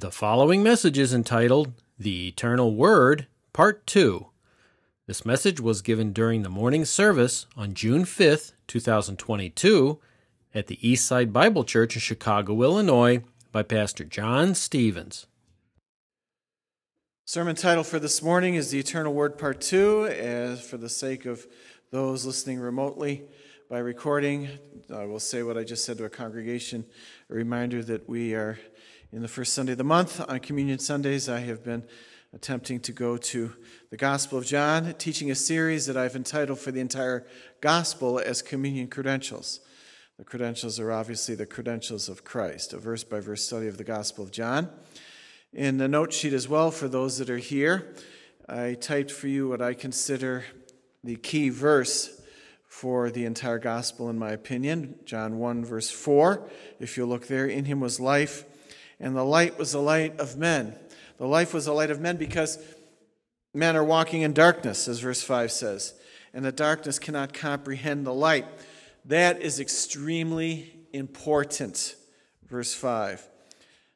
The following message is entitled The Eternal Word, Part 2. This message was given during the morning service on June 5th, 2022, at the Eastside Bible Church in Chicago, Illinois, by Pastor Jon Stephens. Sermon title for this morning is The Eternal Word, Part 2. As for the sake of those listening remotely by recording, I will say what I just said to a congregation a reminder that we are in the first Sunday of the month. On Communion Sundays, I have been attempting to go to the Gospel of John, teaching a series that I've entitled for the entire Gospel as Communion Credentials. The credentials are obviously the credentials of Christ, a verse by verse study of the Gospel of John. In the note sheet as well, for those that are here, I typed for you what I consider the key verse for the entire gospel, in my opinion. John 1, verse 4. If you look there, in him was life, and the light was the light of men. The life was the light of men because men are walking in darkness, as verse 5 says, and the darkness cannot comprehend the light. That is extremely important. Verse 5.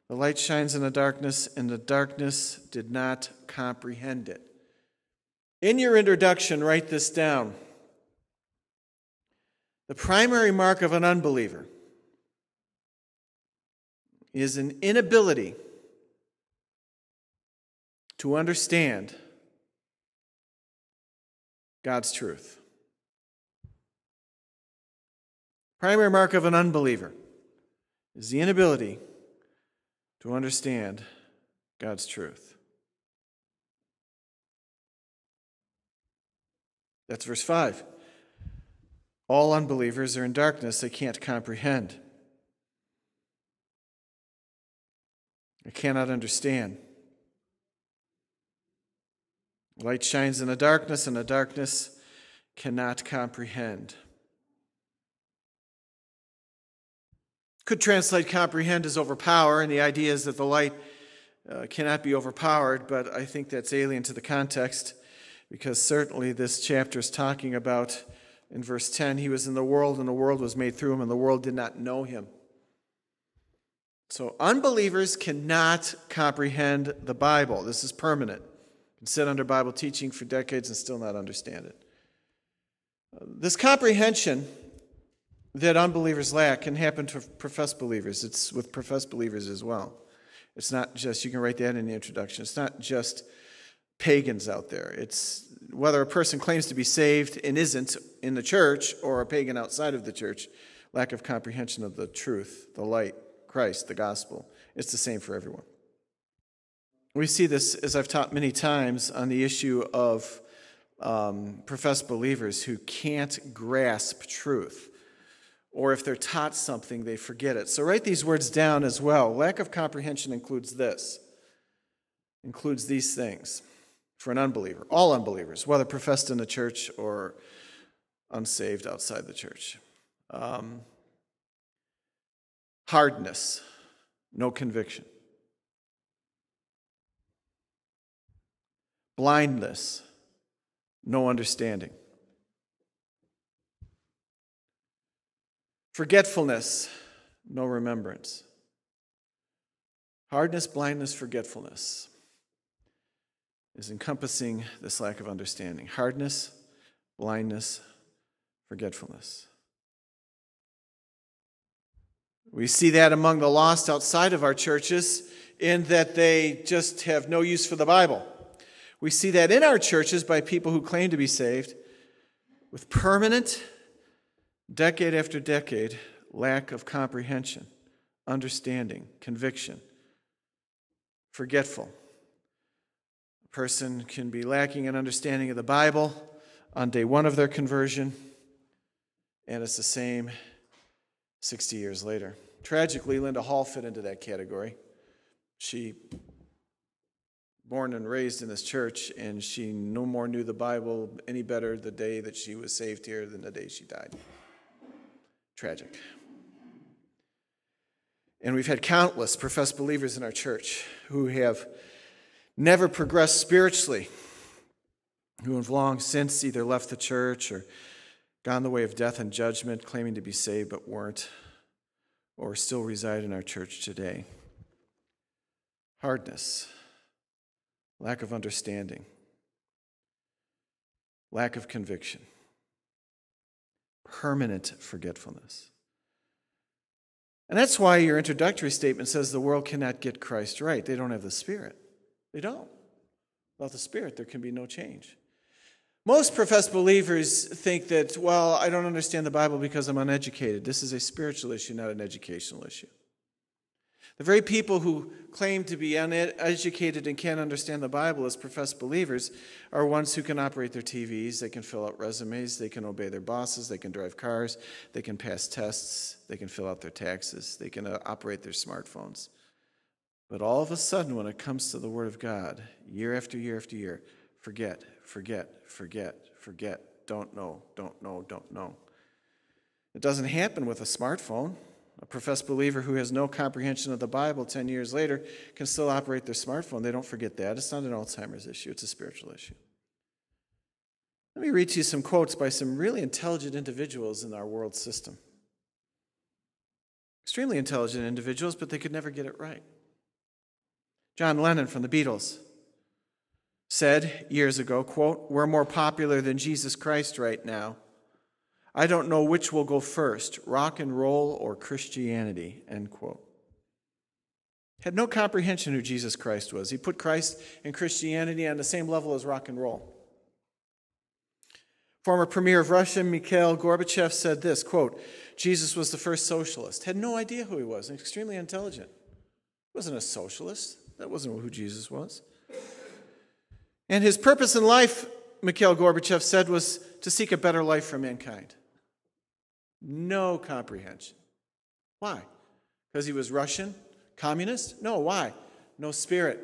The light shines in the darkness, and the darkness did not comprehend it. In your introduction, write this down. The primary mark of an unbeliever is an inability to understand God's truth. Primary mark of an unbeliever is the inability to understand God's truth. That's verse 5. All unbelievers are in darkness, they can't comprehend. I cannot understand. Light shines in the darkness, and the darkness cannot comprehend. Could translate comprehend as overpower, and the idea is that the light uh, cannot be overpowered, but I think that's alien to the context because certainly this chapter is talking about, in verse 10, he was in the world, and the world was made through him, and the world did not know him. So unbelievers cannot comprehend the Bible. This is permanent. You can sit under Bible teaching for decades and still not understand it. This comprehension that unbelievers lack can happen to professed believers. It's with professed believers as well. It's not just, you can write that in the introduction, it's not just pagans out there. It's whether a person claims to be saved and isn't in the church or a pagan outside of the church, lack of comprehension of the truth, the light, Christ, the gospel. It's the same for everyone. We see this, as I've taught many times, on the issue of um, professed believers who can't grasp truth. Or if they're taught something, they forget it. So write these words down as well. Lack of comprehension includes this, includes these things for an unbeliever, all unbelievers, whether professed in the church or unsaved outside the church. Um, hardness, no conviction. Blindness, no understanding. Forgetfulness, no remembrance. Hardness, blindness, forgetfulness is encompassing this lack of understanding. Hardness, blindness, forgetfulness. We see that among the lost outside of our churches in that they just have no use for the Bible. We see that in our churches by people who claim to be saved with permanent, decade after decade, lack of comprehension, understanding, conviction, forgetful. A person can be lacking in understanding of the Bible on day one of their conversion, and it's the same 60 years later. Tragically, Linda Hall fit into that category. She born and raised in this church, and she no more knew the Bible any better the day that she was saved here than the day she died. Tragic. And we've had countless professed believers in our church who have never progressed spiritually, who have long since either left the church or gone the way of death and judgment, claiming to be saved but weren't or still reside in our church today. hardness, lack of understanding, lack of conviction, permanent forgetfulness. And that's why your introductory statement says the world cannot get Christ right. They don't have the Spirit. They don't. Without the Spirit, there can be no change. Most professed believers think that, well, I don't understand the Bible because I'm uneducated. This is a spiritual issue, not an educational issue. The very people who claim to be uneducated and can't understand the Bible as professed believers are ones who can operate their TVs, they can fill out resumes, they can obey their bosses, they can drive cars, they can pass tests, they can fill out their taxes, they can uh, operate their smartphones. But all of a sudden, when it comes to the Word of God, year after year after year, forget, forget, forget, forget, don't know, don't know, don't know. It doesn't happen with a smartphone. A professed believer who has no comprehension of the Bible 10 years later can still operate their smartphone. They don't forget that. It's not an Alzheimer's issue, it's a spiritual issue. Let me read to you some quotes by some really intelligent individuals in our world system. Extremely intelligent individuals, but they could never get it right. John Lennon from the Beatles said years ago, quote, "We're more popular than Jesus Christ right now." I don't know which will go first, rock and roll or Christianity, end quote. Had no comprehension who Jesus Christ was. He put Christ and Christianity on the same level as rock and roll. Former Premier of Russia, Mikhail Gorbachev, said this quote, Jesus was the first socialist. Had no idea who he was, extremely intelligent. He wasn't a socialist. That wasn't who Jesus was. And his purpose in life, Mikhail Gorbachev said, was to seek a better life for mankind. No comprehension. Why? Because he was Russian? Communist? No, why? No spirit.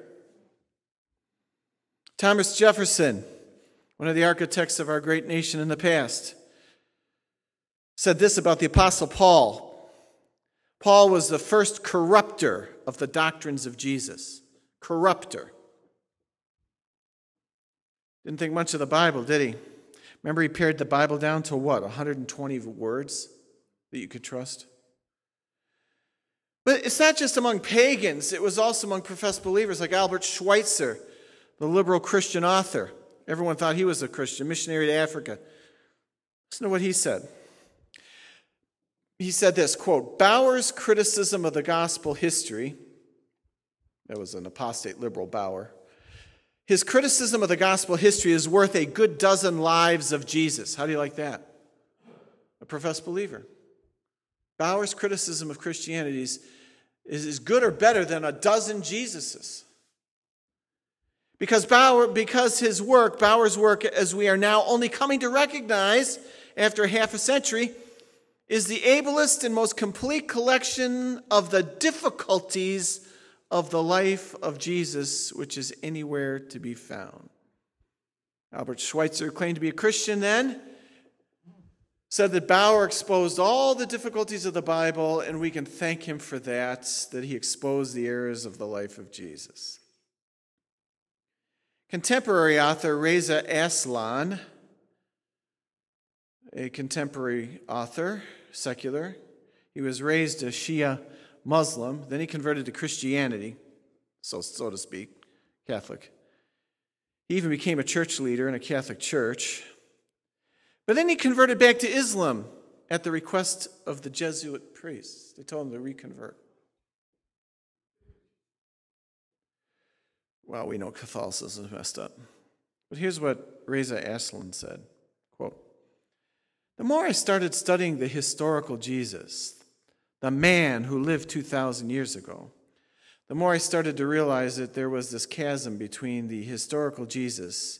Thomas Jefferson, one of the architects of our great nation in the past, said this about the Apostle Paul. Paul was the first corrupter of the doctrines of Jesus. Corrupter. Didn't think much of the Bible, did he? Remember, he pared the Bible down to what? 120 words that you could trust? But it's not just among pagans, it was also among professed believers like Albert Schweitzer, the liberal Christian author. Everyone thought he was a Christian, missionary to Africa. Listen to what he said. He said this quote, Bauer's criticism of the gospel history, that was an apostate liberal Bauer, his criticism of the gospel history is worth a good dozen lives of Jesus. How do you like that? A professed believer. Bauer's criticism of Christianity is, is good or better than a dozen Jesuses. Because Bauer, because his work, Bauer's work, as we are now only coming to recognize after half a century, is the ablest and most complete collection of the difficulties of the life of Jesus which is anywhere to be found. Albert Schweitzer claimed to be a Christian then, said that Bauer exposed all the difficulties of the Bible, and we can thank him for that, that he exposed the errors of the life of Jesus. Contemporary author Reza Aslan, a contemporary author, secular, he was raised a Shia Muslim, then he converted to Christianity, so, so to speak, Catholic. He even became a church leader in a Catholic church. But then he converted back to Islam at the request of the Jesuit priests. They told him to reconvert. Well, we know Catholicism is messed up. But here's what Reza Aslan said quote, The more I started studying the historical Jesus, the man who lived 2,000 years ago, the more I started to realize that there was this chasm between the historical Jesus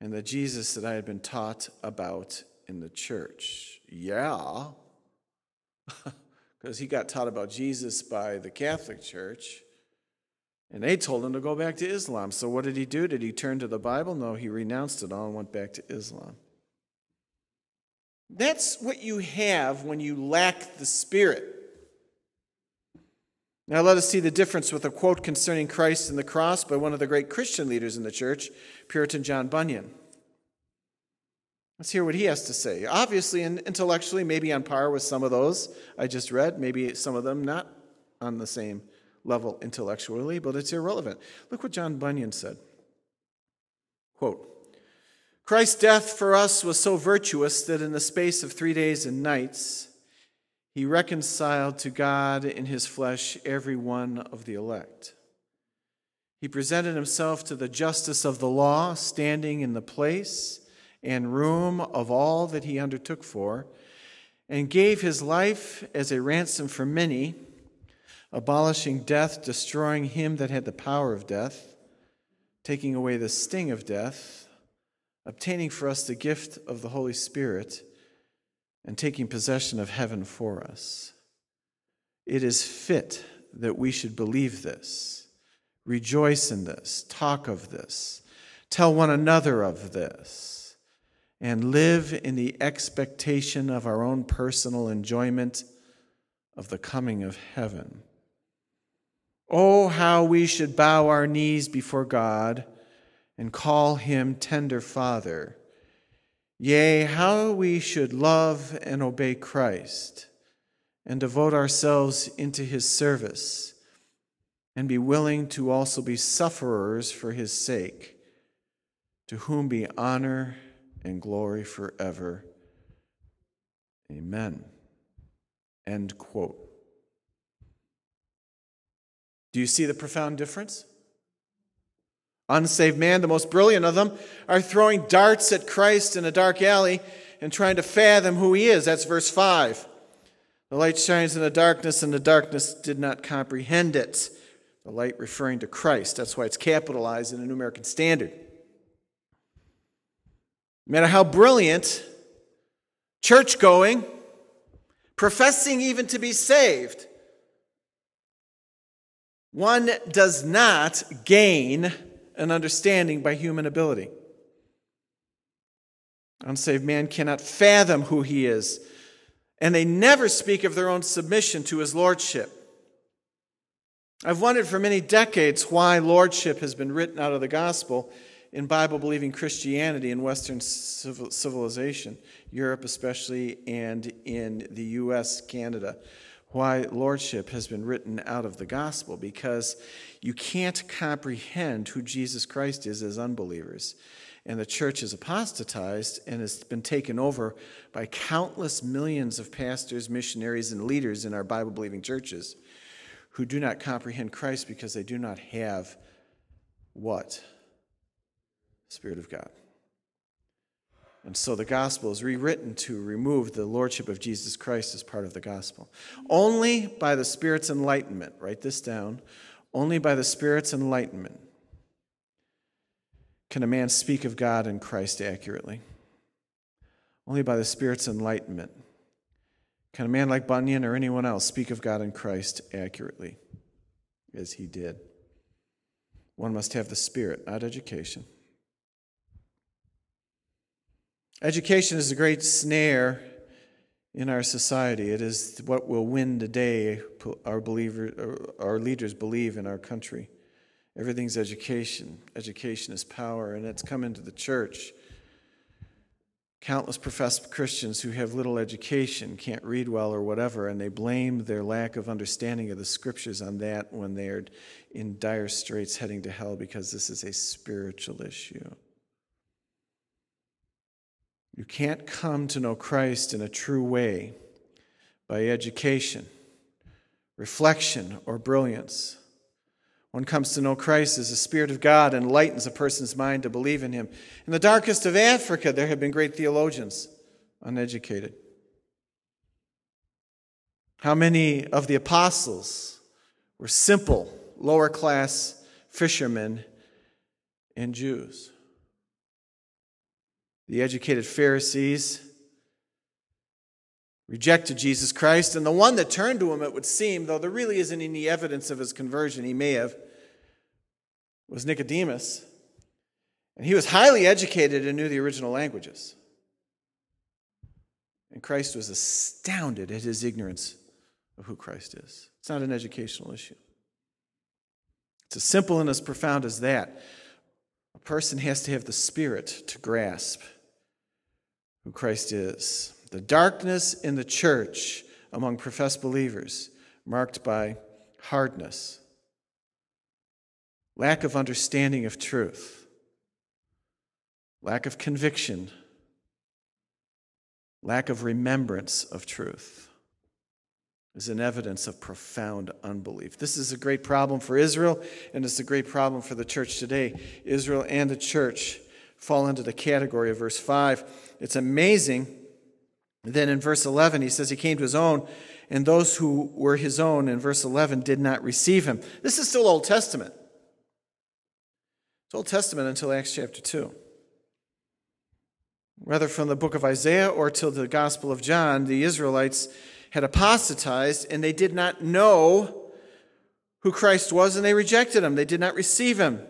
and the Jesus that I had been taught about in the church. Yeah, because he got taught about Jesus by the Catholic Church. And they told him to go back to Islam. So, what did he do? Did he turn to the Bible? No, he renounced it all and went back to Islam. That's what you have when you lack the Spirit. Now, let us see the difference with a quote concerning Christ and the cross by one of the great Christian leaders in the church, Puritan John Bunyan. Let's hear what he has to say. Obviously, and intellectually, maybe on par with some of those I just read, maybe some of them not on the same level intellectually, but it's irrelevant. Look what John Bunyan said. Quote, Christ's death for us was so virtuous that in the space of three days and nights, he reconciled to God in his flesh every one of the elect. He presented himself to the justice of the law, standing in the place and room of all that he undertook for, and gave his life as a ransom for many, abolishing death, destroying him that had the power of death, taking away the sting of death obtaining for us the gift of the Holy Spirit, and taking possession of heaven for us. It is fit that we should believe this, rejoice in this, talk of this, tell one another of this, and live in the expectation of our own personal enjoyment of the coming of heaven. Oh, how we should bow our knees before God and call him tender Father. Yea, how we should love and obey Christ and devote ourselves into his service and be willing to also be sufferers for his sake, to whom be honor and glory forever. Amen. End quote. Do you see the profound difference? Unsaved man, the most brilliant of them, are throwing darts at Christ in a dark alley and trying to fathom who he is. That's verse 5. The light shines in the darkness, and the darkness did not comprehend it. The light referring to Christ. That's why it's capitalized in the New American Standard. No matter how brilliant, church going, professing even to be saved, one does not gain an understanding by human ability. Unsaved man cannot fathom who he is, and they never speak of their own submission to his lordship. I've wondered for many decades why lordship has been written out of the gospel in Bible believing Christianity in Western civilization, Europe especially, and in the U.S., Canada why lordship has been written out of the gospel because you can't comprehend who Jesus Christ is as unbelievers. And the church is apostatized and has been taken over by countless millions of pastors, missionaries, and leaders in our Bible believing churches who do not comprehend Christ because they do not have what? Spirit of God. And so the gospel is rewritten to remove the lordship of Jesus Christ as part of the gospel. Only by the Spirit's enlightenment, write this down, only by the Spirit's enlightenment can a man speak of God and Christ accurately. Only by the Spirit's enlightenment can a man like Bunyan or anyone else speak of God and Christ accurately, as he did. One must have the Spirit, not education. Education is a great snare in our society. It is what will win today our believer, our leaders believe in our country. Everything's education. Education is power, and it's come into the church. Countless professed Christians who have little education, can't read well or whatever, and they blame their lack of understanding of the scriptures on that when they are in dire straits heading to hell because this is a spiritual issue. You can't come to know Christ in a true way by education, reflection, or brilliance. One comes to know Christ as the Spirit of God enlightens a person's mind to believe in Him. In the darkest of Africa, there have been great theologians, uneducated. How many of the apostles were simple, lower class fishermen and Jews? The educated Pharisees rejected Jesus Christ, and the one that turned to him, it would seem, though there really isn't any evidence of his conversion, he may have, was Nicodemus. And he was highly educated and knew the original languages. And Christ was astounded at his ignorance of who Christ is. It's not an educational issue. It's as simple and as profound as that. A person has to have the Spirit to grasp who Christ is. The darkness in the church among professed believers, marked by hardness, lack of understanding of truth, lack of conviction, lack of remembrance of truth is an evidence of profound unbelief. This is a great problem for Israel, and it's a great problem for the church today. Israel and the church fall into the category of verse 5. It's amazing. Then in verse 11, he says he came to his own, and those who were his own, in verse 11, did not receive him. This is still Old Testament. It's Old Testament until Acts chapter 2. Whether from the book of Isaiah or till the Gospel of John, the Israelites had apostatized and they did not know who Christ was and they rejected him. They did not receive him.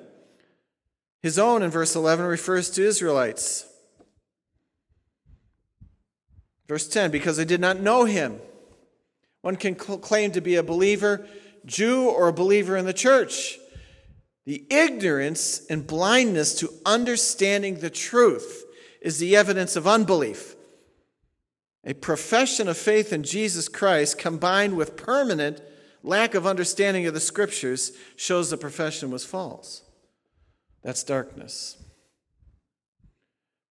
His own in verse 11 refers to Israelites. Verse 10 because they did not know him. One can claim to be a believer, Jew, or a believer in the church. The ignorance and blindness to understanding the truth is the evidence of unbelief. A profession of faith in Jesus Christ combined with permanent lack of understanding of the scriptures shows the profession was false. That's darkness.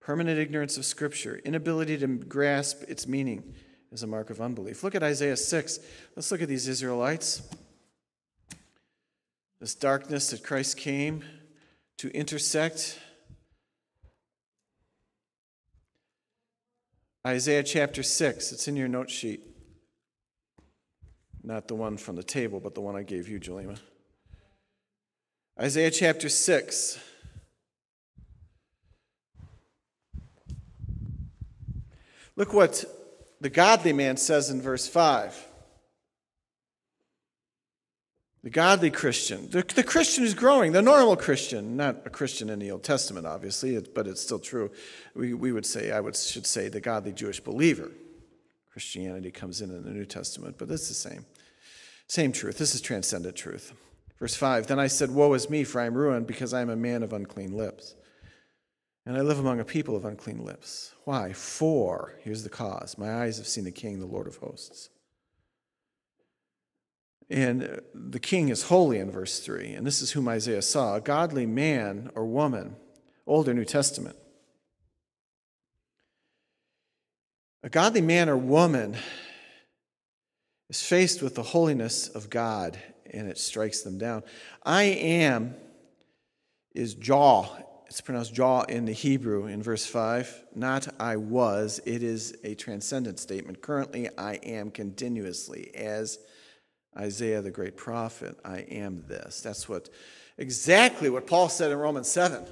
Permanent ignorance of scripture, inability to grasp its meaning is a mark of unbelief. Look at Isaiah 6. Let's look at these Israelites. This darkness that Christ came to intersect Isaiah chapter 6. It's in your note sheet. Not the one from the table, but the one I gave you, Julima. Isaiah chapter 6. Look what the godly man says in verse 5. The godly Christian, the, the Christian who's growing, the normal Christian, not a Christian in the Old Testament, obviously, but it's still true. We, we would say, I would, should say, the godly Jewish believer. Christianity comes in in the New Testament, but it's the same. Same truth. This is transcendent truth. Verse 5 Then I said, Woe is me, for I am ruined, because I am a man of unclean lips. And I live among a people of unclean lips. Why? For, here's the cause my eyes have seen the King, the Lord of hosts. And the king is holy in verse 3. And this is whom Isaiah saw a godly man or woman, Old or New Testament. A godly man or woman is faced with the holiness of God and it strikes them down. I am is jaw. It's pronounced jaw in the Hebrew in verse 5. Not I was. It is a transcendent statement. Currently, I am continuously as Isaiah the great prophet, I am this. That's what exactly what Paul said in Romans 7.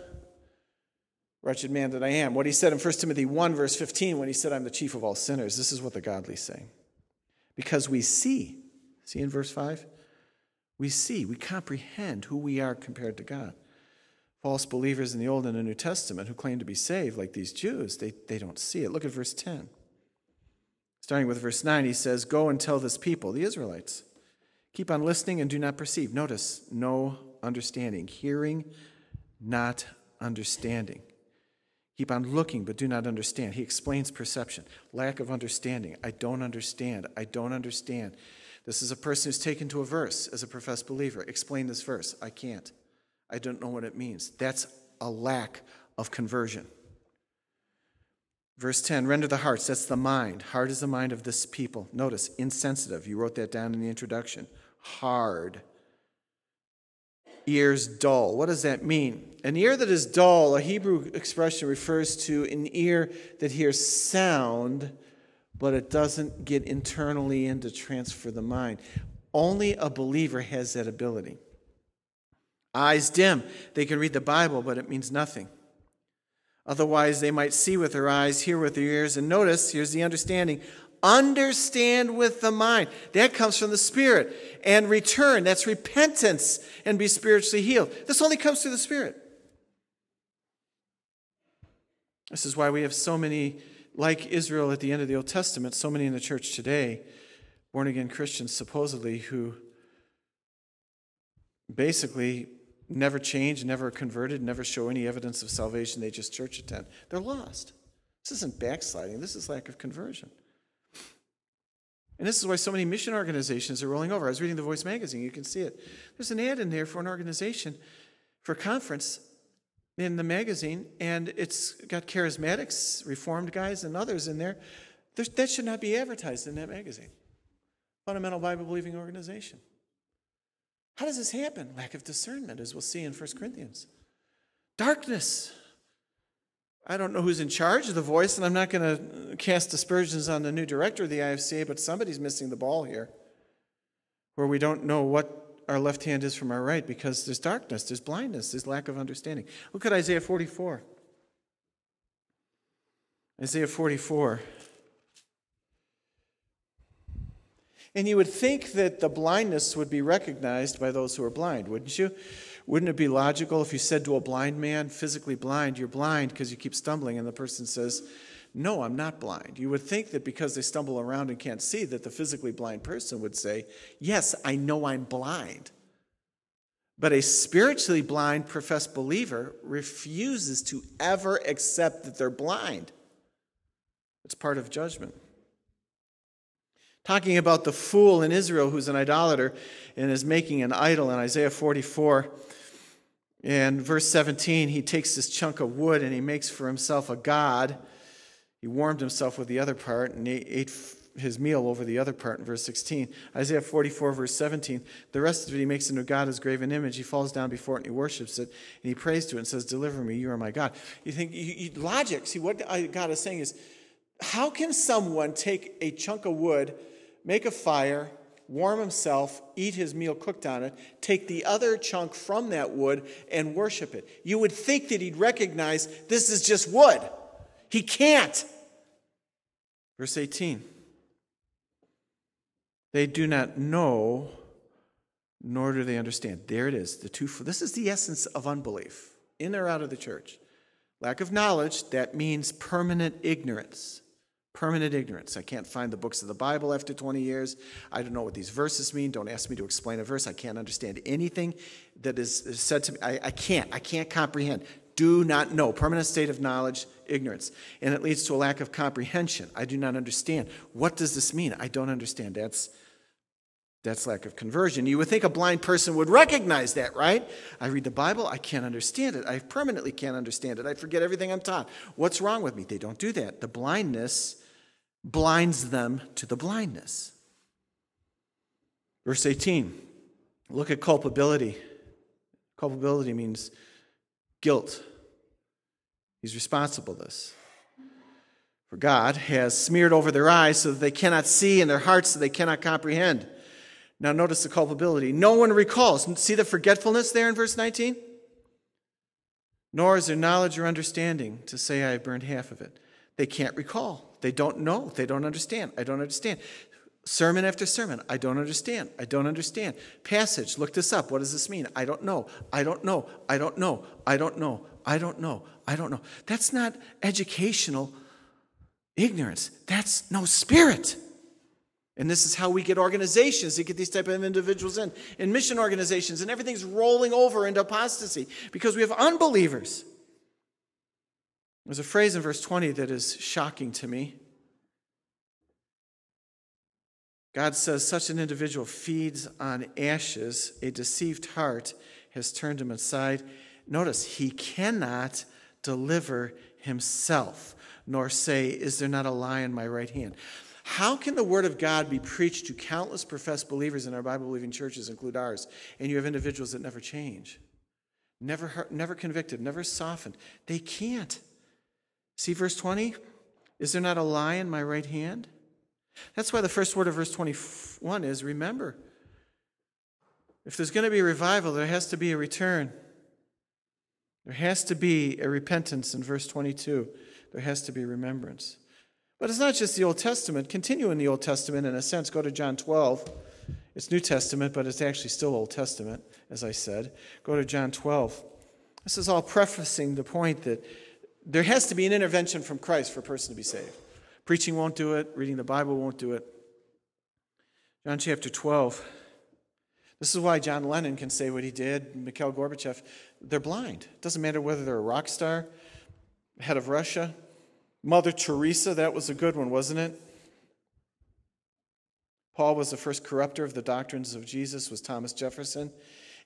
Wretched man that I am. What he said in 1 Timothy 1, verse 15, when he said, I'm the chief of all sinners. This is what the godly say. Because we see, see in verse 5? We see, we comprehend who we are compared to God. False believers in the Old and the New Testament who claim to be saved, like these Jews, they, they don't see it. Look at verse 10. Starting with verse 9, he says, Go and tell this people, the Israelites, Keep on listening and do not perceive. Notice, no understanding. Hearing, not understanding. Keep on looking, but do not understand. He explains perception. Lack of understanding. I don't understand. I don't understand. This is a person who's taken to a verse as a professed believer. Explain this verse. I can't. I don't know what it means. That's a lack of conversion. Verse 10 render the hearts, that's the mind. Heart is the mind of this people. Notice, insensitive. You wrote that down in the introduction hard. Ears dull. What does that mean? An ear that is dull, a Hebrew expression refers to an ear that hears sound, but it doesn't get internally in to transfer the mind. Only a believer has that ability. Eyes dim. They can read the Bible, but it means nothing. Otherwise, they might see with their eyes, hear with their ears, and notice here's the understanding Understand with the mind. That comes from the Spirit. And return. That's repentance and be spiritually healed. This only comes through the Spirit. This is why we have so many, like Israel at the end of the Old Testament, so many in the church today, born again Christians supposedly, who basically never change, never converted, never show any evidence of salvation. They just church attend. They're lost. This isn't backsliding, this is lack of conversion. And this is why so many mission organizations are rolling over. I was reading The Voice magazine, you can see it. There's an ad in there for an organization for a conference in the magazine, and it's got charismatics, reformed guys, and others in there. There's, that should not be advertised in that magazine. Fundamental Bible believing organization. How does this happen? Lack of discernment, as we'll see in 1 Corinthians. Darkness. I don't know who's in charge of the voice, and I'm not going to cast aspersions on the new director of the IFCA, but somebody's missing the ball here, where we don't know what our left hand is from our right because there's darkness, there's blindness, there's lack of understanding. Look at Isaiah 44. Isaiah 44. And you would think that the blindness would be recognized by those who are blind, wouldn't you? Wouldn't it be logical if you said to a blind man, physically blind, you're blind because you keep stumbling, and the person says, No, I'm not blind. You would think that because they stumble around and can't see, that the physically blind person would say, Yes, I know I'm blind. But a spiritually blind professed believer refuses to ever accept that they're blind. It's part of judgment talking about the fool in Israel who's an idolater and is making an idol in Isaiah 44. And verse 17, he takes this chunk of wood and he makes for himself a god. He warmed himself with the other part and ate his meal over the other part in verse 16. Isaiah 44, verse 17. The rest of it, he makes into God his graven image. He falls down before it and he worships it. And he prays to it and says, Deliver me, you are my God. You think, you, you, logic, see, what God is saying is, how can someone take a chunk of wood make a fire, warm himself, eat his meal cooked on it, take the other chunk from that wood, and worship it. You would think that he'd recognize this is just wood. He can't. Verse 18 They do not know, nor do they understand. There it is. The two, this is the essence of unbelief, in or out of the church. Lack of knowledge, that means permanent ignorance. Permanent ignorance. I can't find the books of the Bible after 20 years. I don't know what these verses mean. Don't ask me to explain a verse. I can't understand anything that is said to me. I, I can't. I can't comprehend. Do not know. Permanent state of knowledge, ignorance. And it leads to a lack of comprehension. I do not understand. What does this mean? I don't understand. That's that's lack of conversion. You would think a blind person would recognize that, right? I read the Bible, I can't understand it. I permanently can't understand it. I forget everything I'm taught. What's wrong with me? They don't do that. The blindness blinds them to the blindness. Verse 18, look at culpability. Culpability means guilt. He's responsible this. For God has smeared over their eyes so that they cannot see, and their hearts so they cannot comprehend. Now, notice the culpability. No one recalls. See the forgetfulness there in verse 19? Nor is there knowledge or understanding to say, I have burned half of it. They can't recall. They don't know. They don't understand. I don't understand. Sermon after sermon. I don't understand. I don't understand. Passage. Look this up. What does this mean? I don't know. I don't know. I don't know. I don't know. I don't know. I don't know. That's not educational ignorance. That's no spirit. And this is how we get organizations to get these type of individuals in, in mission organizations, and everything's rolling over into apostasy because we have unbelievers there's a phrase in verse 20 that is shocking to me. God says, Such an individual feeds on ashes. A deceived heart has turned him aside. Notice, he cannot deliver himself, nor say, Is there not a lie in my right hand? How can the word of God be preached to countless professed believers in our Bible believing churches, include ours, and you have individuals that never change, never, never convicted, never softened? They can't. See verse 20? Is there not a lie in my right hand? That's why the first word of verse 21 is remember. If there's going to be a revival, there has to be a return. There has to be a repentance in verse 22. There has to be remembrance. But it's not just the Old Testament. Continue in the Old Testament in a sense. Go to John 12. It's New Testament, but it's actually still Old Testament, as I said. Go to John 12. This is all prefacing the point that there has to be an intervention from Christ for a person to be saved. Preaching won't do it, reading the Bible won't do it. John chapter 12. This is why John Lennon can say what he did, Mikhail Gorbachev. They're blind. It doesn't matter whether they're a rock star, head of Russia, Mother Teresa, that was a good one, wasn't it? Paul was the first corrupter of the doctrines of Jesus, was Thomas Jefferson.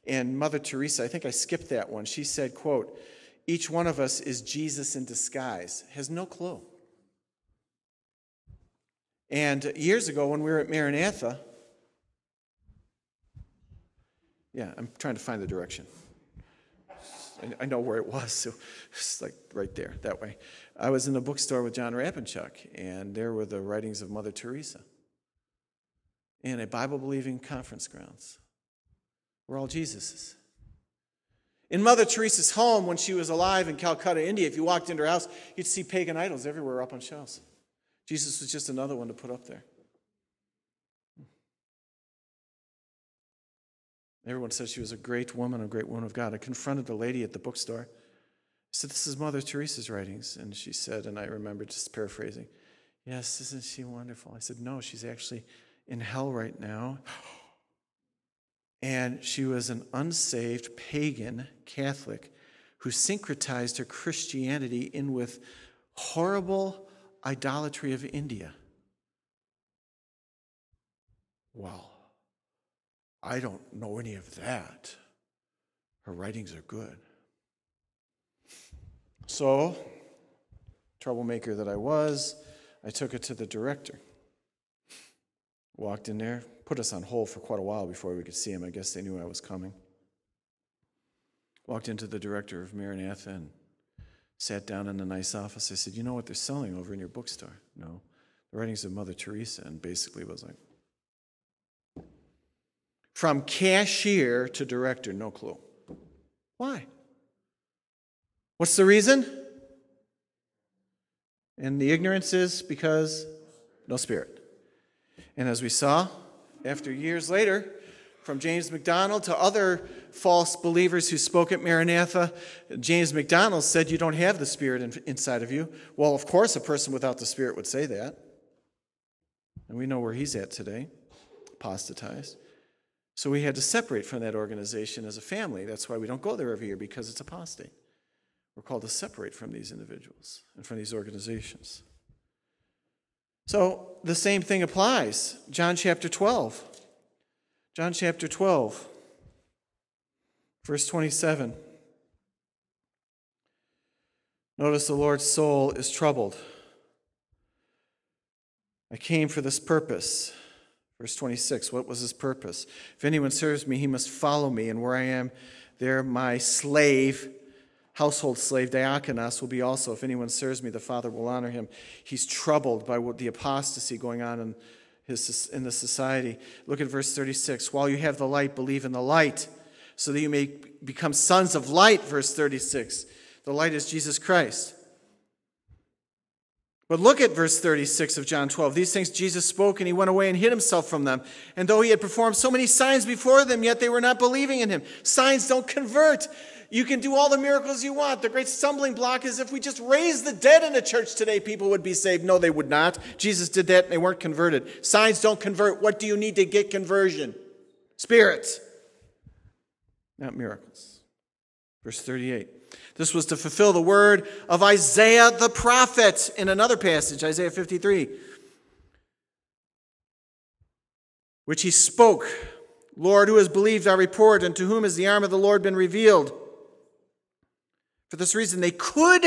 And Mother Teresa, I think I skipped that one. She said, quote, each one of us is Jesus in disguise. Has no clue. And years ago, when we were at Maranatha, yeah, I'm trying to find the direction. I know where it was, so it's like right there, that way. I was in the bookstore with John Rapenchuk, and there were the writings of Mother Teresa in a Bible believing conference grounds. We're all Jesus's. In Mother Teresa's home, when she was alive in Calcutta, India, if you walked into her house, you'd see pagan idols everywhere up on shelves. Jesus was just another one to put up there. Everyone said she was a great woman, a great woman of God. I confronted a lady at the bookstore. I said, This is Mother Teresa's writings. And she said, and I remember just paraphrasing, Yes, isn't she wonderful? I said, No, she's actually in hell right now. And she was an unsaved pagan Catholic who syncretized her Christianity in with horrible idolatry of India. Well, I don't know any of that. Her writings are good. So, troublemaker that I was, I took it to the director. Walked in there, put us on hold for quite a while before we could see him. I guess they knew I was coming. Walked into the director of Maranatha and sat down in a nice office. I said, You know what they're selling over in your bookstore? No. The writings of Mother Teresa, and basically was like, From cashier to director, no clue. Why? What's the reason? And the ignorance is because no spirit. And as we saw, after years later, from James MacDonald to other false believers who spoke at Maranatha, James MacDonald said, You don't have the Spirit in, inside of you. Well, of course, a person without the Spirit would say that. And we know where he's at today, apostatized. So we had to separate from that organization as a family. That's why we don't go there every year, because it's apostate. We're called to separate from these individuals and from these organizations. So the same thing applies. John chapter 12. John chapter 12, verse 27. Notice the Lord's soul is troubled. I came for this purpose. Verse 26, what was his purpose? If anyone serves me, he must follow me, and where I am, there my slave household slave diakonos will be also. If anyone serves me, the Father will honor him. He's troubled by what the apostasy going on in, his, in the society. Look at verse 36. While you have the light, believe in the light, so that you may become sons of light. Verse 36. The light is Jesus Christ. But look at verse 36 of John 12. These things Jesus spoke, and he went away and hid himself from them. And though he had performed so many signs before them, yet they were not believing in him. Signs don't convert. You can do all the miracles you want. The great stumbling block is if we just raise the dead in the church today, people would be saved. No, they would not. Jesus did that and they weren't converted. Signs don't convert. What do you need to get conversion? Spirits, not miracles. Verse 38. This was to fulfill the word of Isaiah the prophet in another passage, Isaiah 53, which he spoke Lord, who has believed our report, and to whom has the arm of the Lord been revealed? For this reason, they could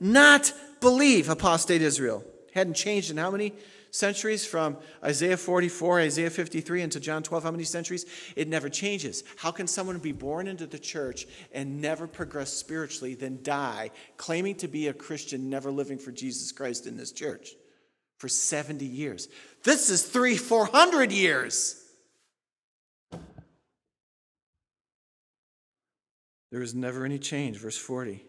not believe apostate Israel. Hadn't changed in how many centuries? From Isaiah 44, Isaiah 53, into John 12, how many centuries? It never changes. How can someone be born into the church and never progress spiritually, then die, claiming to be a Christian, never living for Jesus Christ in this church for 70 years? This is three, 400 years. There is never any change. Verse 40.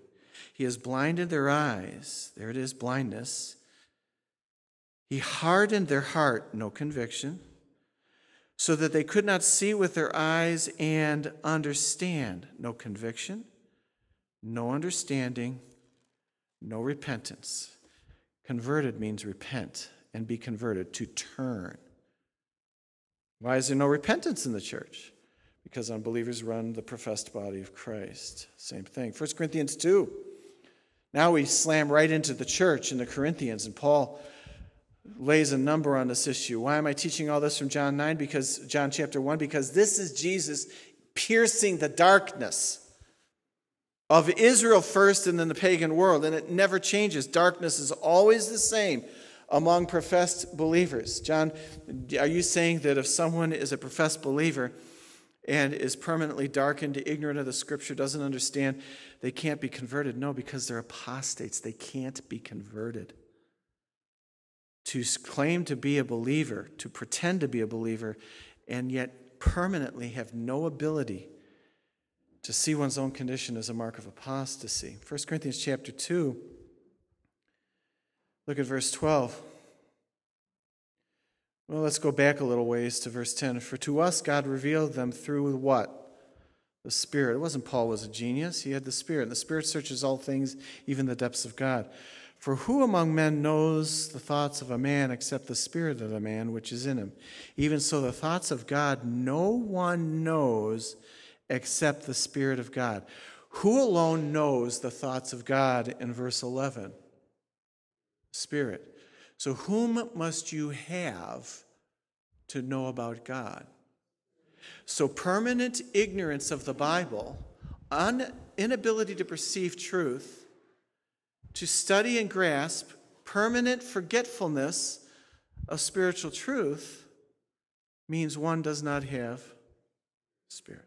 He has blinded their eyes. There it is, blindness. He hardened their heart, no conviction, so that they could not see with their eyes and understand. No conviction, no understanding, no repentance. Converted means repent and be converted, to turn. Why is there no repentance in the church? because unbelievers run the professed body of Christ. Same thing. 1 Corinthians 2. Now we slam right into the church in the Corinthians, and Paul lays a number on this issue. Why am I teaching all this from John 9? Because John chapter 1, because this is Jesus piercing the darkness of Israel first and then the pagan world, and it never changes. Darkness is always the same among professed believers. John, are you saying that if someone is a professed believer and is permanently darkened, ignorant of the scripture, doesn't understand, they can't be converted? No, because they're apostates. They can't be converted. To claim to be a believer, to pretend to be a believer, and yet permanently have no ability to see one's own condition as a mark of apostasy. 1 Corinthians chapter 2, look at verse 12. Well, let's go back a little ways to verse 10. For to us God revealed them through what? The Spirit. It wasn't Paul was a genius, he had the Spirit. and The Spirit searches all things, even the depths of God. For who among men knows the thoughts of a man except the Spirit of a man which is in him? Even so, the thoughts of God no one knows except the Spirit of God. Who alone knows the thoughts of God in verse 11? Spirit. So, whom must you have to know about God? So, permanent ignorance of the Bible, un- inability to perceive truth, to study and grasp, permanent forgetfulness of spiritual truth means one does not have spirit.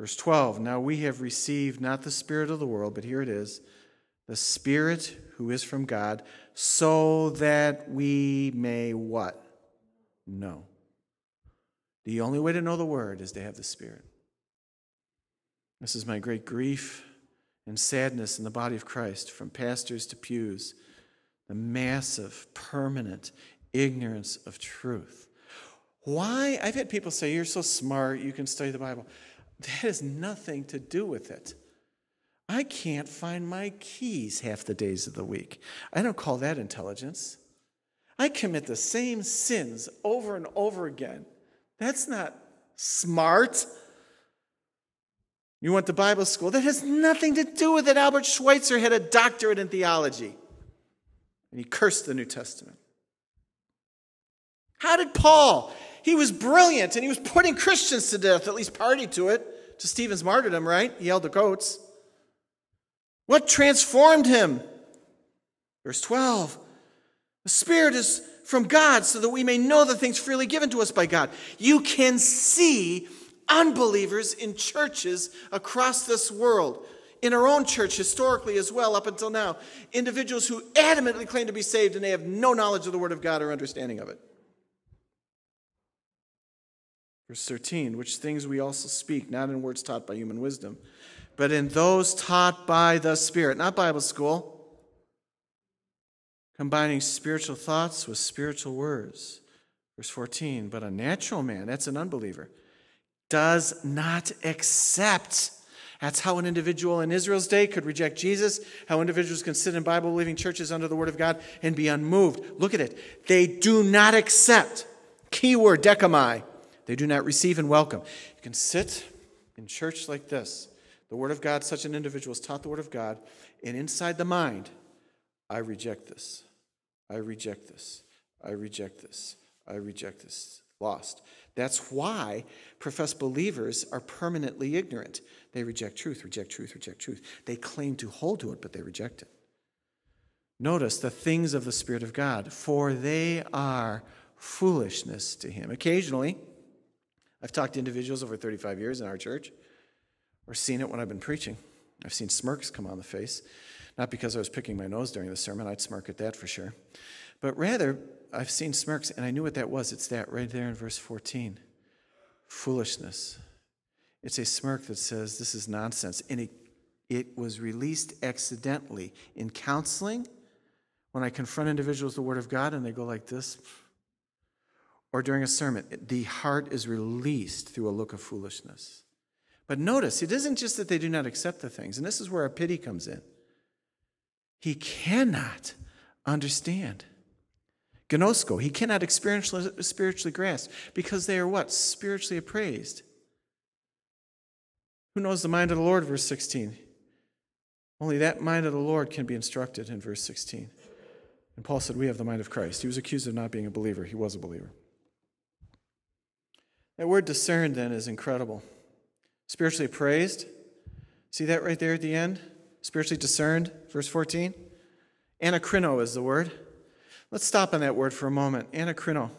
Verse 12 Now we have received not the Spirit of the world, but here it is the Spirit who is from God, so that we may what? Know. The only way to know the Word is to have the Spirit. This is my great grief and sadness in the body of Christ, from pastors to pews, the massive, permanent ignorance of truth. Why? I've had people say, You're so smart, you can study the Bible. That has nothing to do with it. I can't find my keys half the days of the week. I don't call that intelligence. I commit the same sins over and over again. That's not smart. You went to Bible school. That has nothing to do with it. Albert Schweitzer had a doctorate in theology, and he cursed the New Testament. How did Paul? He was brilliant and he was putting Christians to death, at least party to it, to Stephen's martyrdom, right? He held the coats. What transformed him? Verse 12 The Spirit is from God so that we may know the things freely given to us by God. You can see unbelievers in churches across this world. In our own church, historically as well, up until now, individuals who adamantly claim to be saved and they have no knowledge of the Word of God or understanding of it. Verse 13, which things we also speak, not in words taught by human wisdom, but in those taught by the Spirit, not Bible school, combining spiritual thoughts with spiritual words. Verse 14, but a natural man, that's an unbeliever, does not accept. That's how an individual in Israel's day could reject Jesus, how individuals can sit in Bible believing churches under the Word of God and be unmoved. Look at it. They do not accept. Keyword, dechomai they do not receive and welcome. You can sit in church like this. The Word of God, such an individual is taught the Word of God, and inside the mind, I reject this. I reject this. I reject this. I reject this. Lost. That's why professed believers are permanently ignorant. They reject truth, reject truth, reject truth. They claim to hold to it, but they reject it. Notice the things of the Spirit of God, for they are foolishness to him. Occasionally, I've talked to individuals over 35 years in our church, or seen it when I've been preaching. I've seen smirks come on the face, not because I was picking my nose during the sermon, I'd smirk at that for sure, but rather, I've seen smirks, and I knew what that was. It's that right there in verse 14 foolishness. It's a smirk that says, This is nonsense. And it, it was released accidentally in counseling when I confront individuals with the Word of God and they go like this or during a sermon, the heart is released through a look of foolishness. But notice, it isn't just that they do not accept the things, and this is where our pity comes in. He cannot understand. Gnosko, he cannot experientially, spiritually grasp because they are what? Spiritually appraised. Who knows the mind of the Lord, verse 16? Only that mind of the Lord can be instructed in verse 16. And Paul said, We have the mind of Christ. He was accused of not being a believer, he was a believer. That word discerned then is incredible. Spiritually appraised. See that right there at the end? Spiritually discerned, verse 14. Anakrino is the word. Let's stop on that word for a moment. Anakrino.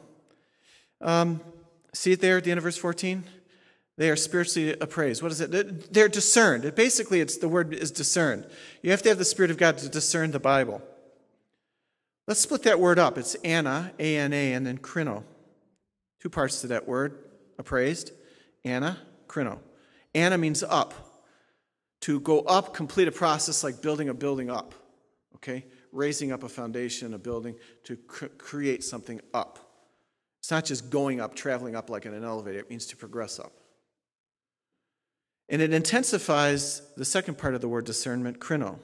Um, see it there at the end of verse 14? They are spiritually appraised. What is it? They're discerned. Basically, it's the word is discerned. You have to have the Spirit of God to discern the Bible. Let's split that word up. It's ana, A N A, and then krino. Two parts to that word appraised. ana, krino. ana means up. To go up, complete a process like building a building up. Okay? Raising up a foundation, a building, to cr- create something up. It's not just going up, traveling up like in an elevator, it means to progress up. And it intensifies the second part of the word discernment, krino.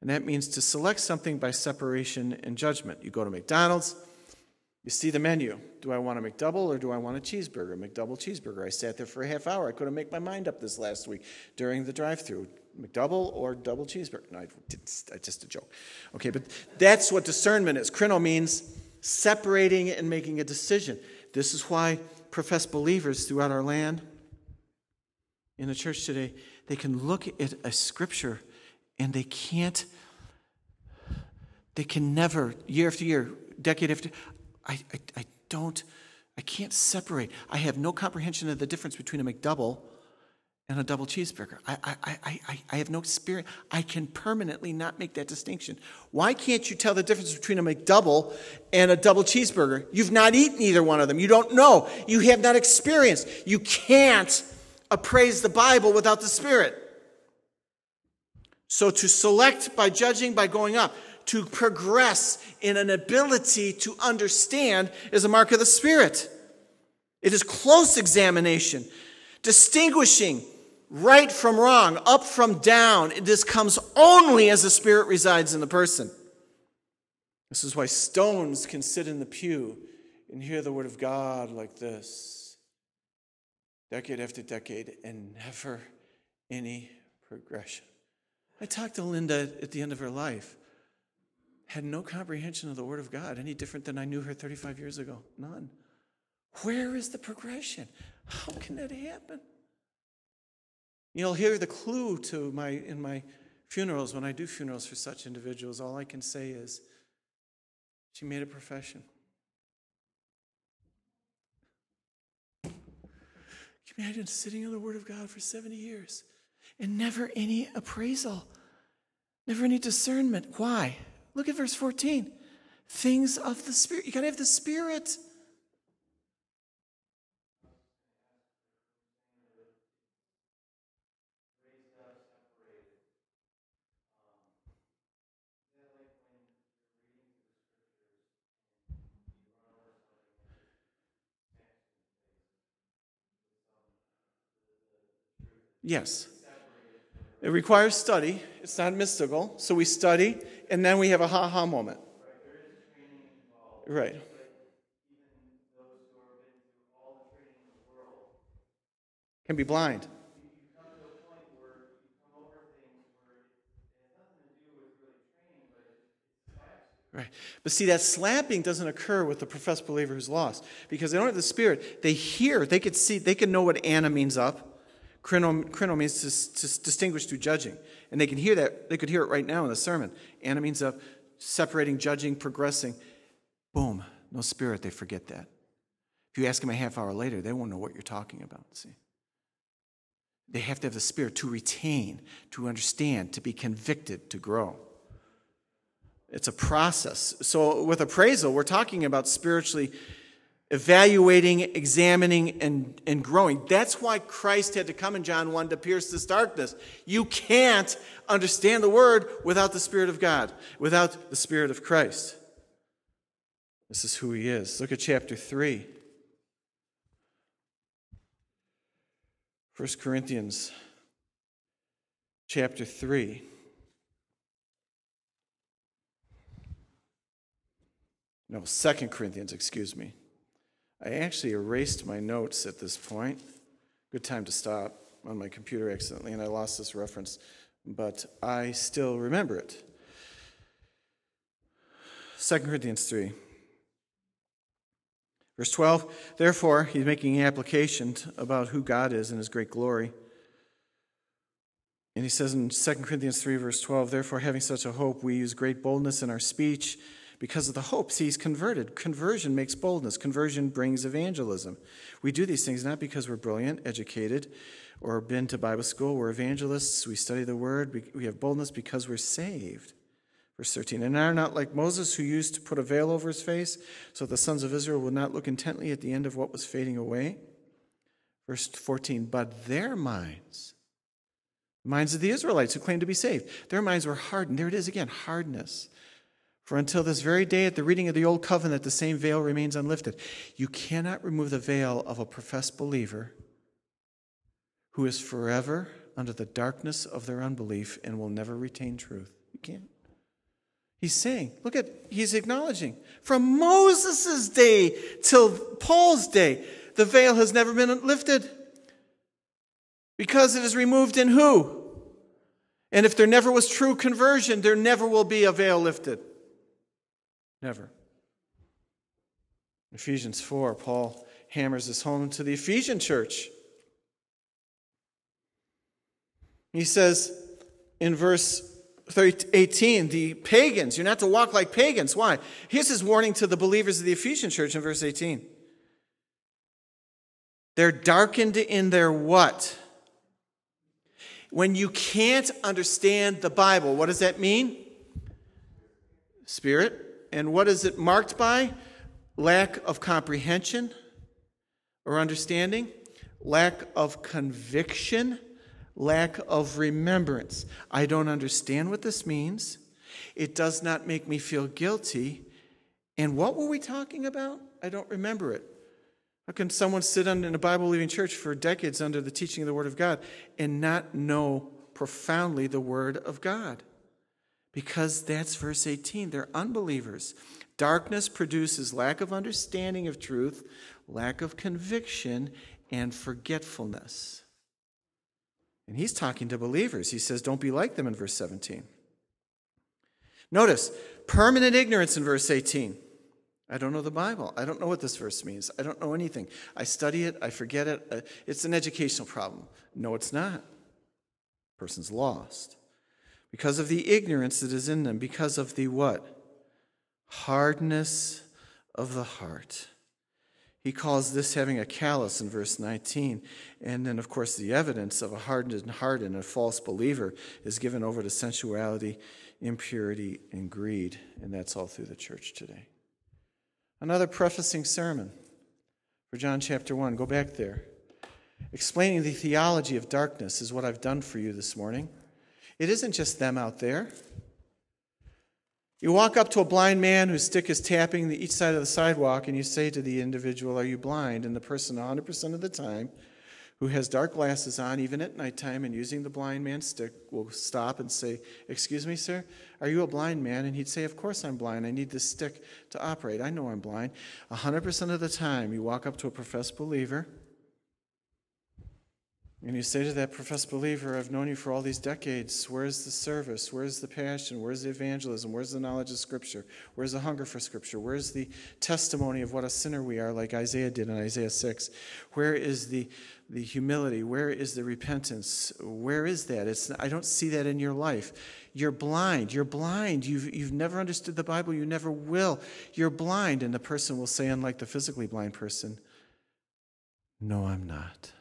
And that means to select something by separation and judgment. You go to McDonald's, you see the menu. Do I want a McDouble or do I want a cheeseburger? McDouble cheeseburger. I sat there for a half hour. I couldn't make my mind up this last week during the drive through. McDouble or double cheeseburger? No, I, it's just a joke. Okay, but that's what discernment is. Krino means separating and making a decision. This is why professed believers throughout our land in the church today, they can look at a scripture and they can't, they can never, year after year, decade after, I, I, I don't, I can't separate. I have no comprehension of the difference between a McDouble and a double cheeseburger. I, I, I, I, have no experience. I can permanently not make that distinction. Why can't you tell the difference between a McDouble and a double cheeseburger? You've not eaten either one of them. You don't know. You have not experienced. You can't appraise the Bible without the Spirit. So to select by judging, by going up, to progress in an ability to understand is a mark of the Spirit. It is close examination, distinguishing right from wrong, up from down. This comes only as the Spirit resides in the person. This is why stones can sit in the pew and hear the Word of God like this, decade after decade, and never any progression. I talked to Linda at the end of her life. Had no comprehension of the Word of God, any different than I knew her 35 years ago. None. Where is the progression? How can that happen? You'll hear the clue to my in my funerals when I do funerals for such individuals. All I can say is, she made a profession. Can you imagine sitting on the Word of God for 70 years? and never any appraisal, never any discernment. Why? Look at verse 14. Things of the Spirit. You got to have the Spirit. Yes. It requires study. It's not mystical. So we study, and then we have a ha ha moment. Right. Can be blind. Right. But see, that slapping doesn't occur with the professed believer who's lost because they don't have the Spirit. They hear, they could see, they can know what ana means up. Krino means to, to, distinguish through judging. And they can hear that. They could hear it right now in the sermon. ana means of separating, judging, progressing. Boom. No spirit. They forget that. If you ask them a half hour later, they won't know what you're talking about. See? They have to have the spirit to retain, to understand, to be convicted, to grow. It's a process. So, with appraisal, we're talking about spiritually evaluating, examining, and, and growing. That's why Christ had to come in John 1 to pierce this darkness. You can't understand the Word without the Spirit of God, without the Spirit of Christ. This is who He is. Look at chapter 3. 1 Corinthians chapter 3. No, 2 Corinthians, excuse me. I actually erased my notes at this point. Good time to stop on my computer accidentally, and I lost this reference, but I still remember it. 2 Corinthians 3, Verse 12, therefore, he's making an application about who God is and his great glory. And he says in 2 Corinthians 3, verse 12, therefore, having such a hope, we use great boldness in our speech because of the hope. See, he's converted. Conversion makes boldness, conversion brings evangelism. We do these things not because we're brilliant, educated, or been to Bible school. We're evangelists. We study the word. We have boldness because we're saved. Verse 13, and are not like Moses, who used to put a veil over his face, so the sons of Israel would not look intently at the end of what was fading away. Verse 14, but their minds, minds of the Israelites who claimed to be saved, their minds were hardened. There it is again, hardness. For until this very day, at the reading of the Old Covenant, the same veil remains unlifted. You cannot remove the veil of a professed believer who is forever under the darkness of their unbelief and will never retain truth. You can't. He's saying, look at, he's acknowledging from Moses' day till Paul's day, the veil has never been lifted. Because it is removed in who? And if there never was true conversion, there never will be a veil lifted. Never. Ephesians 4, Paul hammers this home to the Ephesian church. He says in verse 18, the pagans, you're not to walk like pagans. Why? Here's his warning to the believers of the Ephesian church in verse 18. They're darkened in their what? When you can't understand the Bible, what does that mean? Spirit. And what is it marked by? Lack of comprehension or understanding, lack of conviction lack of remembrance. I don't understand what this means. It does not make me feel guilty. And what were we talking about? I don't remember it. How can someone sit in a Bible believing church for decades under the teaching of the Word of God and not know profoundly the Word of God? Because that's verse 18. They're unbelievers. Darkness produces lack of understanding of truth, lack of conviction, and forgetfulness. And he's talking to believers. He says, Don't be like them in verse 17. Notice, permanent ignorance in verse 18. I don't know the Bible. I don't know what this verse means. I don't know anything. I study it, I forget it. Uh, it's an educational problem. No, it's not. Person's lost. Because of the ignorance that is in them, because of the what? Hardness of the heart. He calls this having a callous in verse 19. And then, of course, the evidence of a hardened heart and a false believer is given over to sensuality, impurity, and greed. And that's all through the church today. Another prefacing sermon for John chapter 1. Go back there. Explaining the theology of darkness is what I've done for you this morning. It isn't just them out there. You walk up to a blind man whose stick is tapping the, each side of the sidewalk, and you say to the individual, Are you blind? And the person, 100% of the time, who has dark glasses on, even at nighttime, and using the blind man's stick, will stop and say, Excuse me, sir, are you a blind man? And he'd say, Of course I'm blind. I need this stick to operate. I know I'm blind. 100% of the time, you walk up to a professed believer and you say to that professed believer, I've known you for all these decades. Where's the service? Where's the passion? Where's the evangelism? Where's the knowledge of Scripture? Where's the hunger for Scripture? Where's the testimony of what a sinner we are, like Isaiah did in Isaiah 6? Where is the, the humility? Where is the repentance? Where is that? It's, I don't see that in your life. You're blind. You're blind. You've, you've never understood the Bible. You never will. You're blind. And the person will say, unlike the physically blind person, No, I'm not.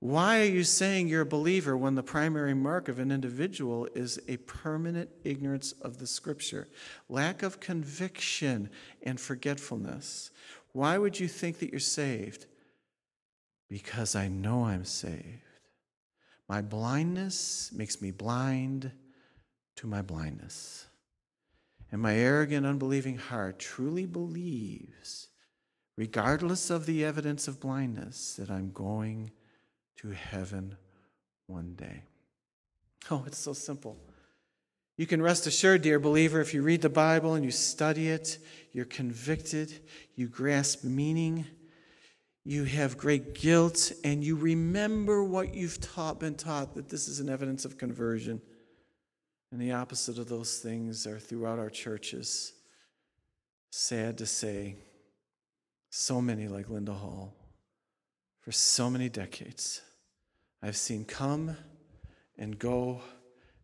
Why are you saying you're a believer when the primary mark of an individual is a permanent ignorance of the scripture, lack of conviction, and forgetfulness? Why would you think that you're saved? Because I know I'm saved. My blindness makes me blind to my blindness. And my arrogant, unbelieving heart truly believes, regardless of the evidence of blindness, that I'm going to heaven one day. Oh, it's so simple. You can rest assured, dear believer, if you read the Bible and you study it, you're convicted, you grasp meaning, you have great guilt, and you remember what you've taught, been taught that this is an evidence of conversion. And the opposite of those things are throughout our churches. Sad to say, So many like Linda Hall, for so many decades, I've seen come and go.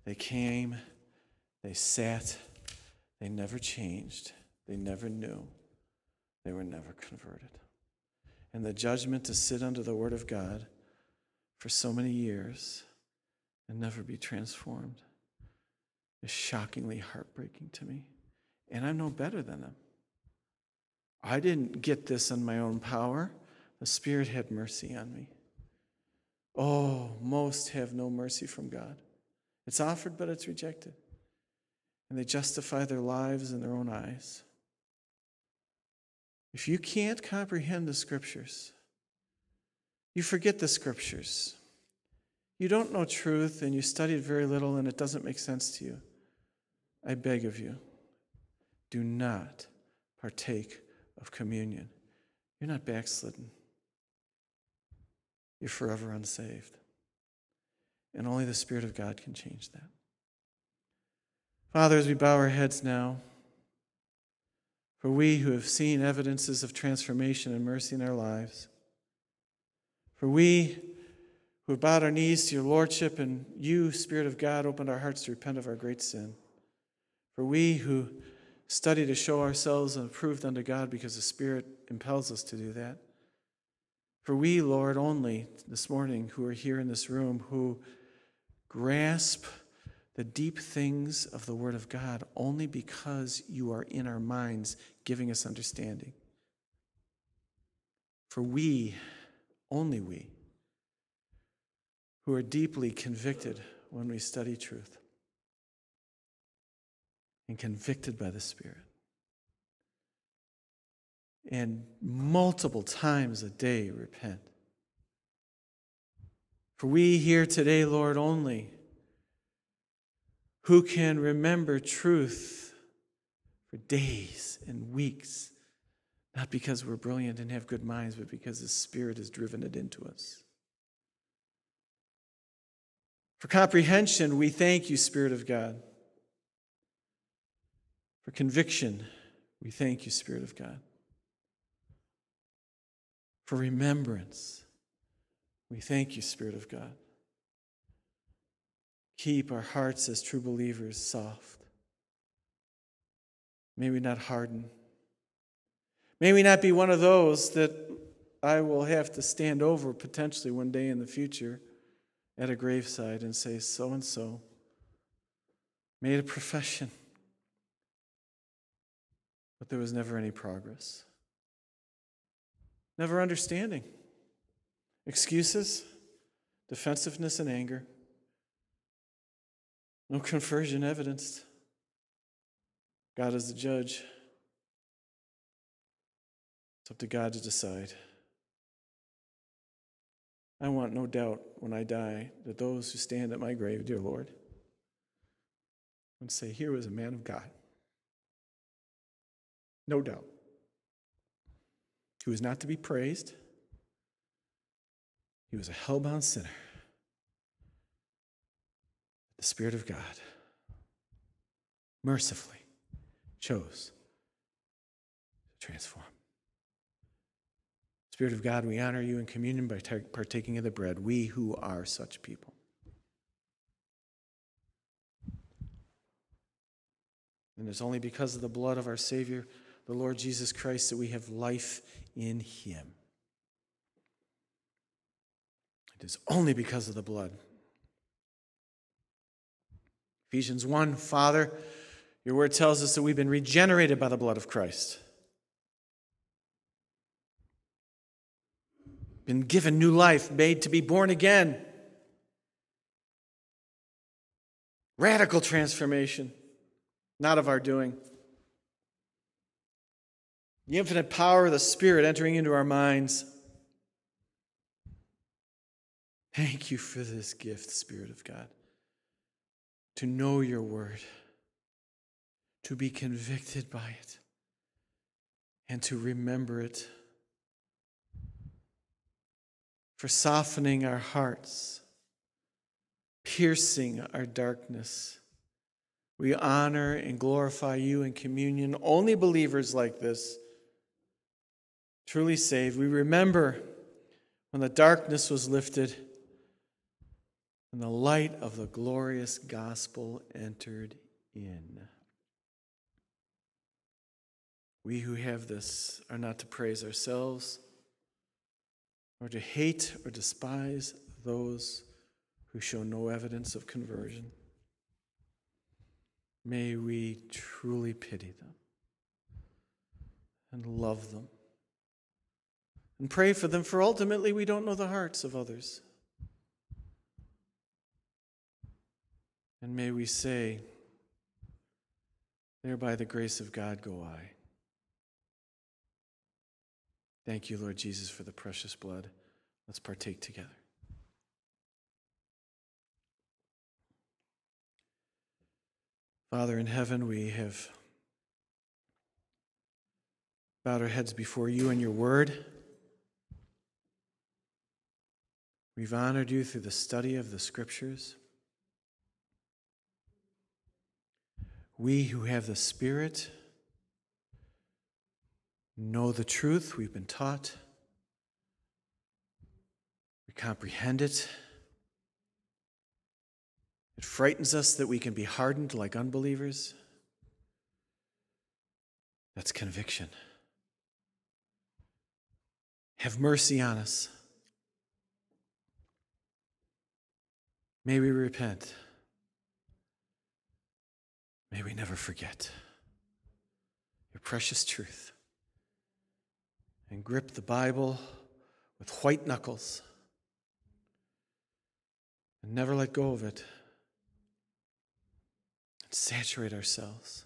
They came, they sat, they never changed, they never knew, they were never converted. And the judgment to sit under the Word of God for so many years and never be transformed is shockingly heartbreaking to me. And I'm no better than them. I didn't get this in my own power. The Spirit had mercy on me. Oh, most have no mercy from God. It's offered, but it's rejected. And they justify their lives in their own eyes. If you can't comprehend the scriptures, you forget the scriptures. You don't know truth and you studied very little and it doesn't make sense to you. I beg of you, do not partake of communion. You're not backslidden, you're forever unsaved. And only the Spirit of God can change that. Father, as we bow our heads now, for we who have seen evidences of transformation and mercy in our lives, for we who have bowed our knees to your Lordship and you, Spirit of God, opened our hearts to repent of our great sin, for we who study to show ourselves approved unto God because the Spirit impels us to do that, for we, Lord, only this morning who are here in this room, who grasp the deep things of the Word of God only because you are in our minds giving us understanding. For we, only we, who are deeply convicted when we study truth and convicted by the Spirit. And multiple times a day repent. For we here today, Lord, only who can remember truth for days and weeks, not because we're brilliant and have good minds, but because the Spirit has driven it into us. For comprehension, we thank you, Spirit of God. For conviction, we thank you, Spirit of God. For remembrance, we thank you, Spirit of God. Keep our hearts as true believers soft. May we not harden. May we not be one of those that I will have to stand over potentially one day in the future at a graveside and say, so and so made a profession, but there was never any progress. Never understanding. Excuses, defensiveness, and anger. No conversion evidenced. God is the judge. It's up to God to decide. I want no doubt when I die that those who stand at my grave, dear Lord, would say, Here was a man of God. No doubt. He was not to be praised, he was a hellbound sinner. The Spirit of God mercifully chose to transform. Spirit of God, we honor you in communion by partaking of the bread, we who are such people. And it's only because of the blood of our Savior, the Lord Jesus Christ, that we have life in Him. It is only because of the blood. Ephesians 1 Father, your word tells us that we've been regenerated by the blood of Christ. been given new life, made to be born again. Radical transformation, not of our doing. The infinite power of the Spirit entering into our minds. Thank you for this gift, Spirit of God, to know your word, to be convicted by it, and to remember it for softening our hearts, piercing our darkness. We honor and glorify you in communion. Only believers like this truly saved. We remember when the darkness was lifted and the light of the glorious gospel entered in. We who have this are not to praise ourselves or to hate or despise those who show no evidence of conversion. May we truly pity them and love them and pray for them, for ultimately we don't know the hearts of others. And may we say, There by the grace of God go I. Thank you, Lord Jesus, for the precious blood. Let's partake together. Father in heaven, we have bowed our heads before you and your word. We've honored you through the study of the scriptures. We who have the Spirit know the truth we've been taught, we comprehend it. It frightens us that we can be hardened like unbelievers. That's conviction. Have mercy on us. May we repent. May we never forget your precious truth and grip the Bible with white knuckles and never let go of it and saturate ourselves.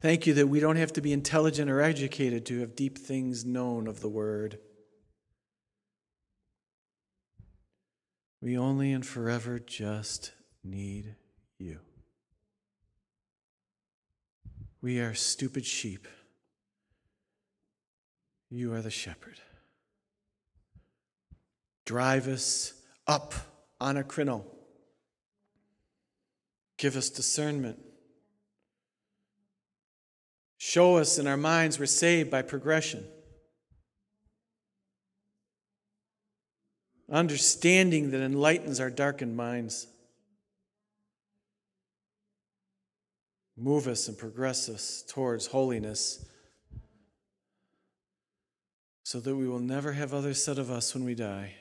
Thank you that we don't have to be intelligent or educated to have deep things known of the Word. We only and forever just need you. We are stupid sheep. You are the shepherd. Drive us up anakrino. Give us discernment. Show us in our minds we're saved by progression. Understanding that enlightens our darkened minds. Move us and progress us towards holiness so that we will never have others said of us when we die,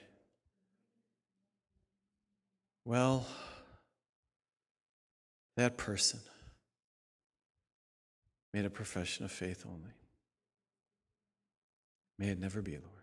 well, that person made a profession of faith only. May it never be, Lord.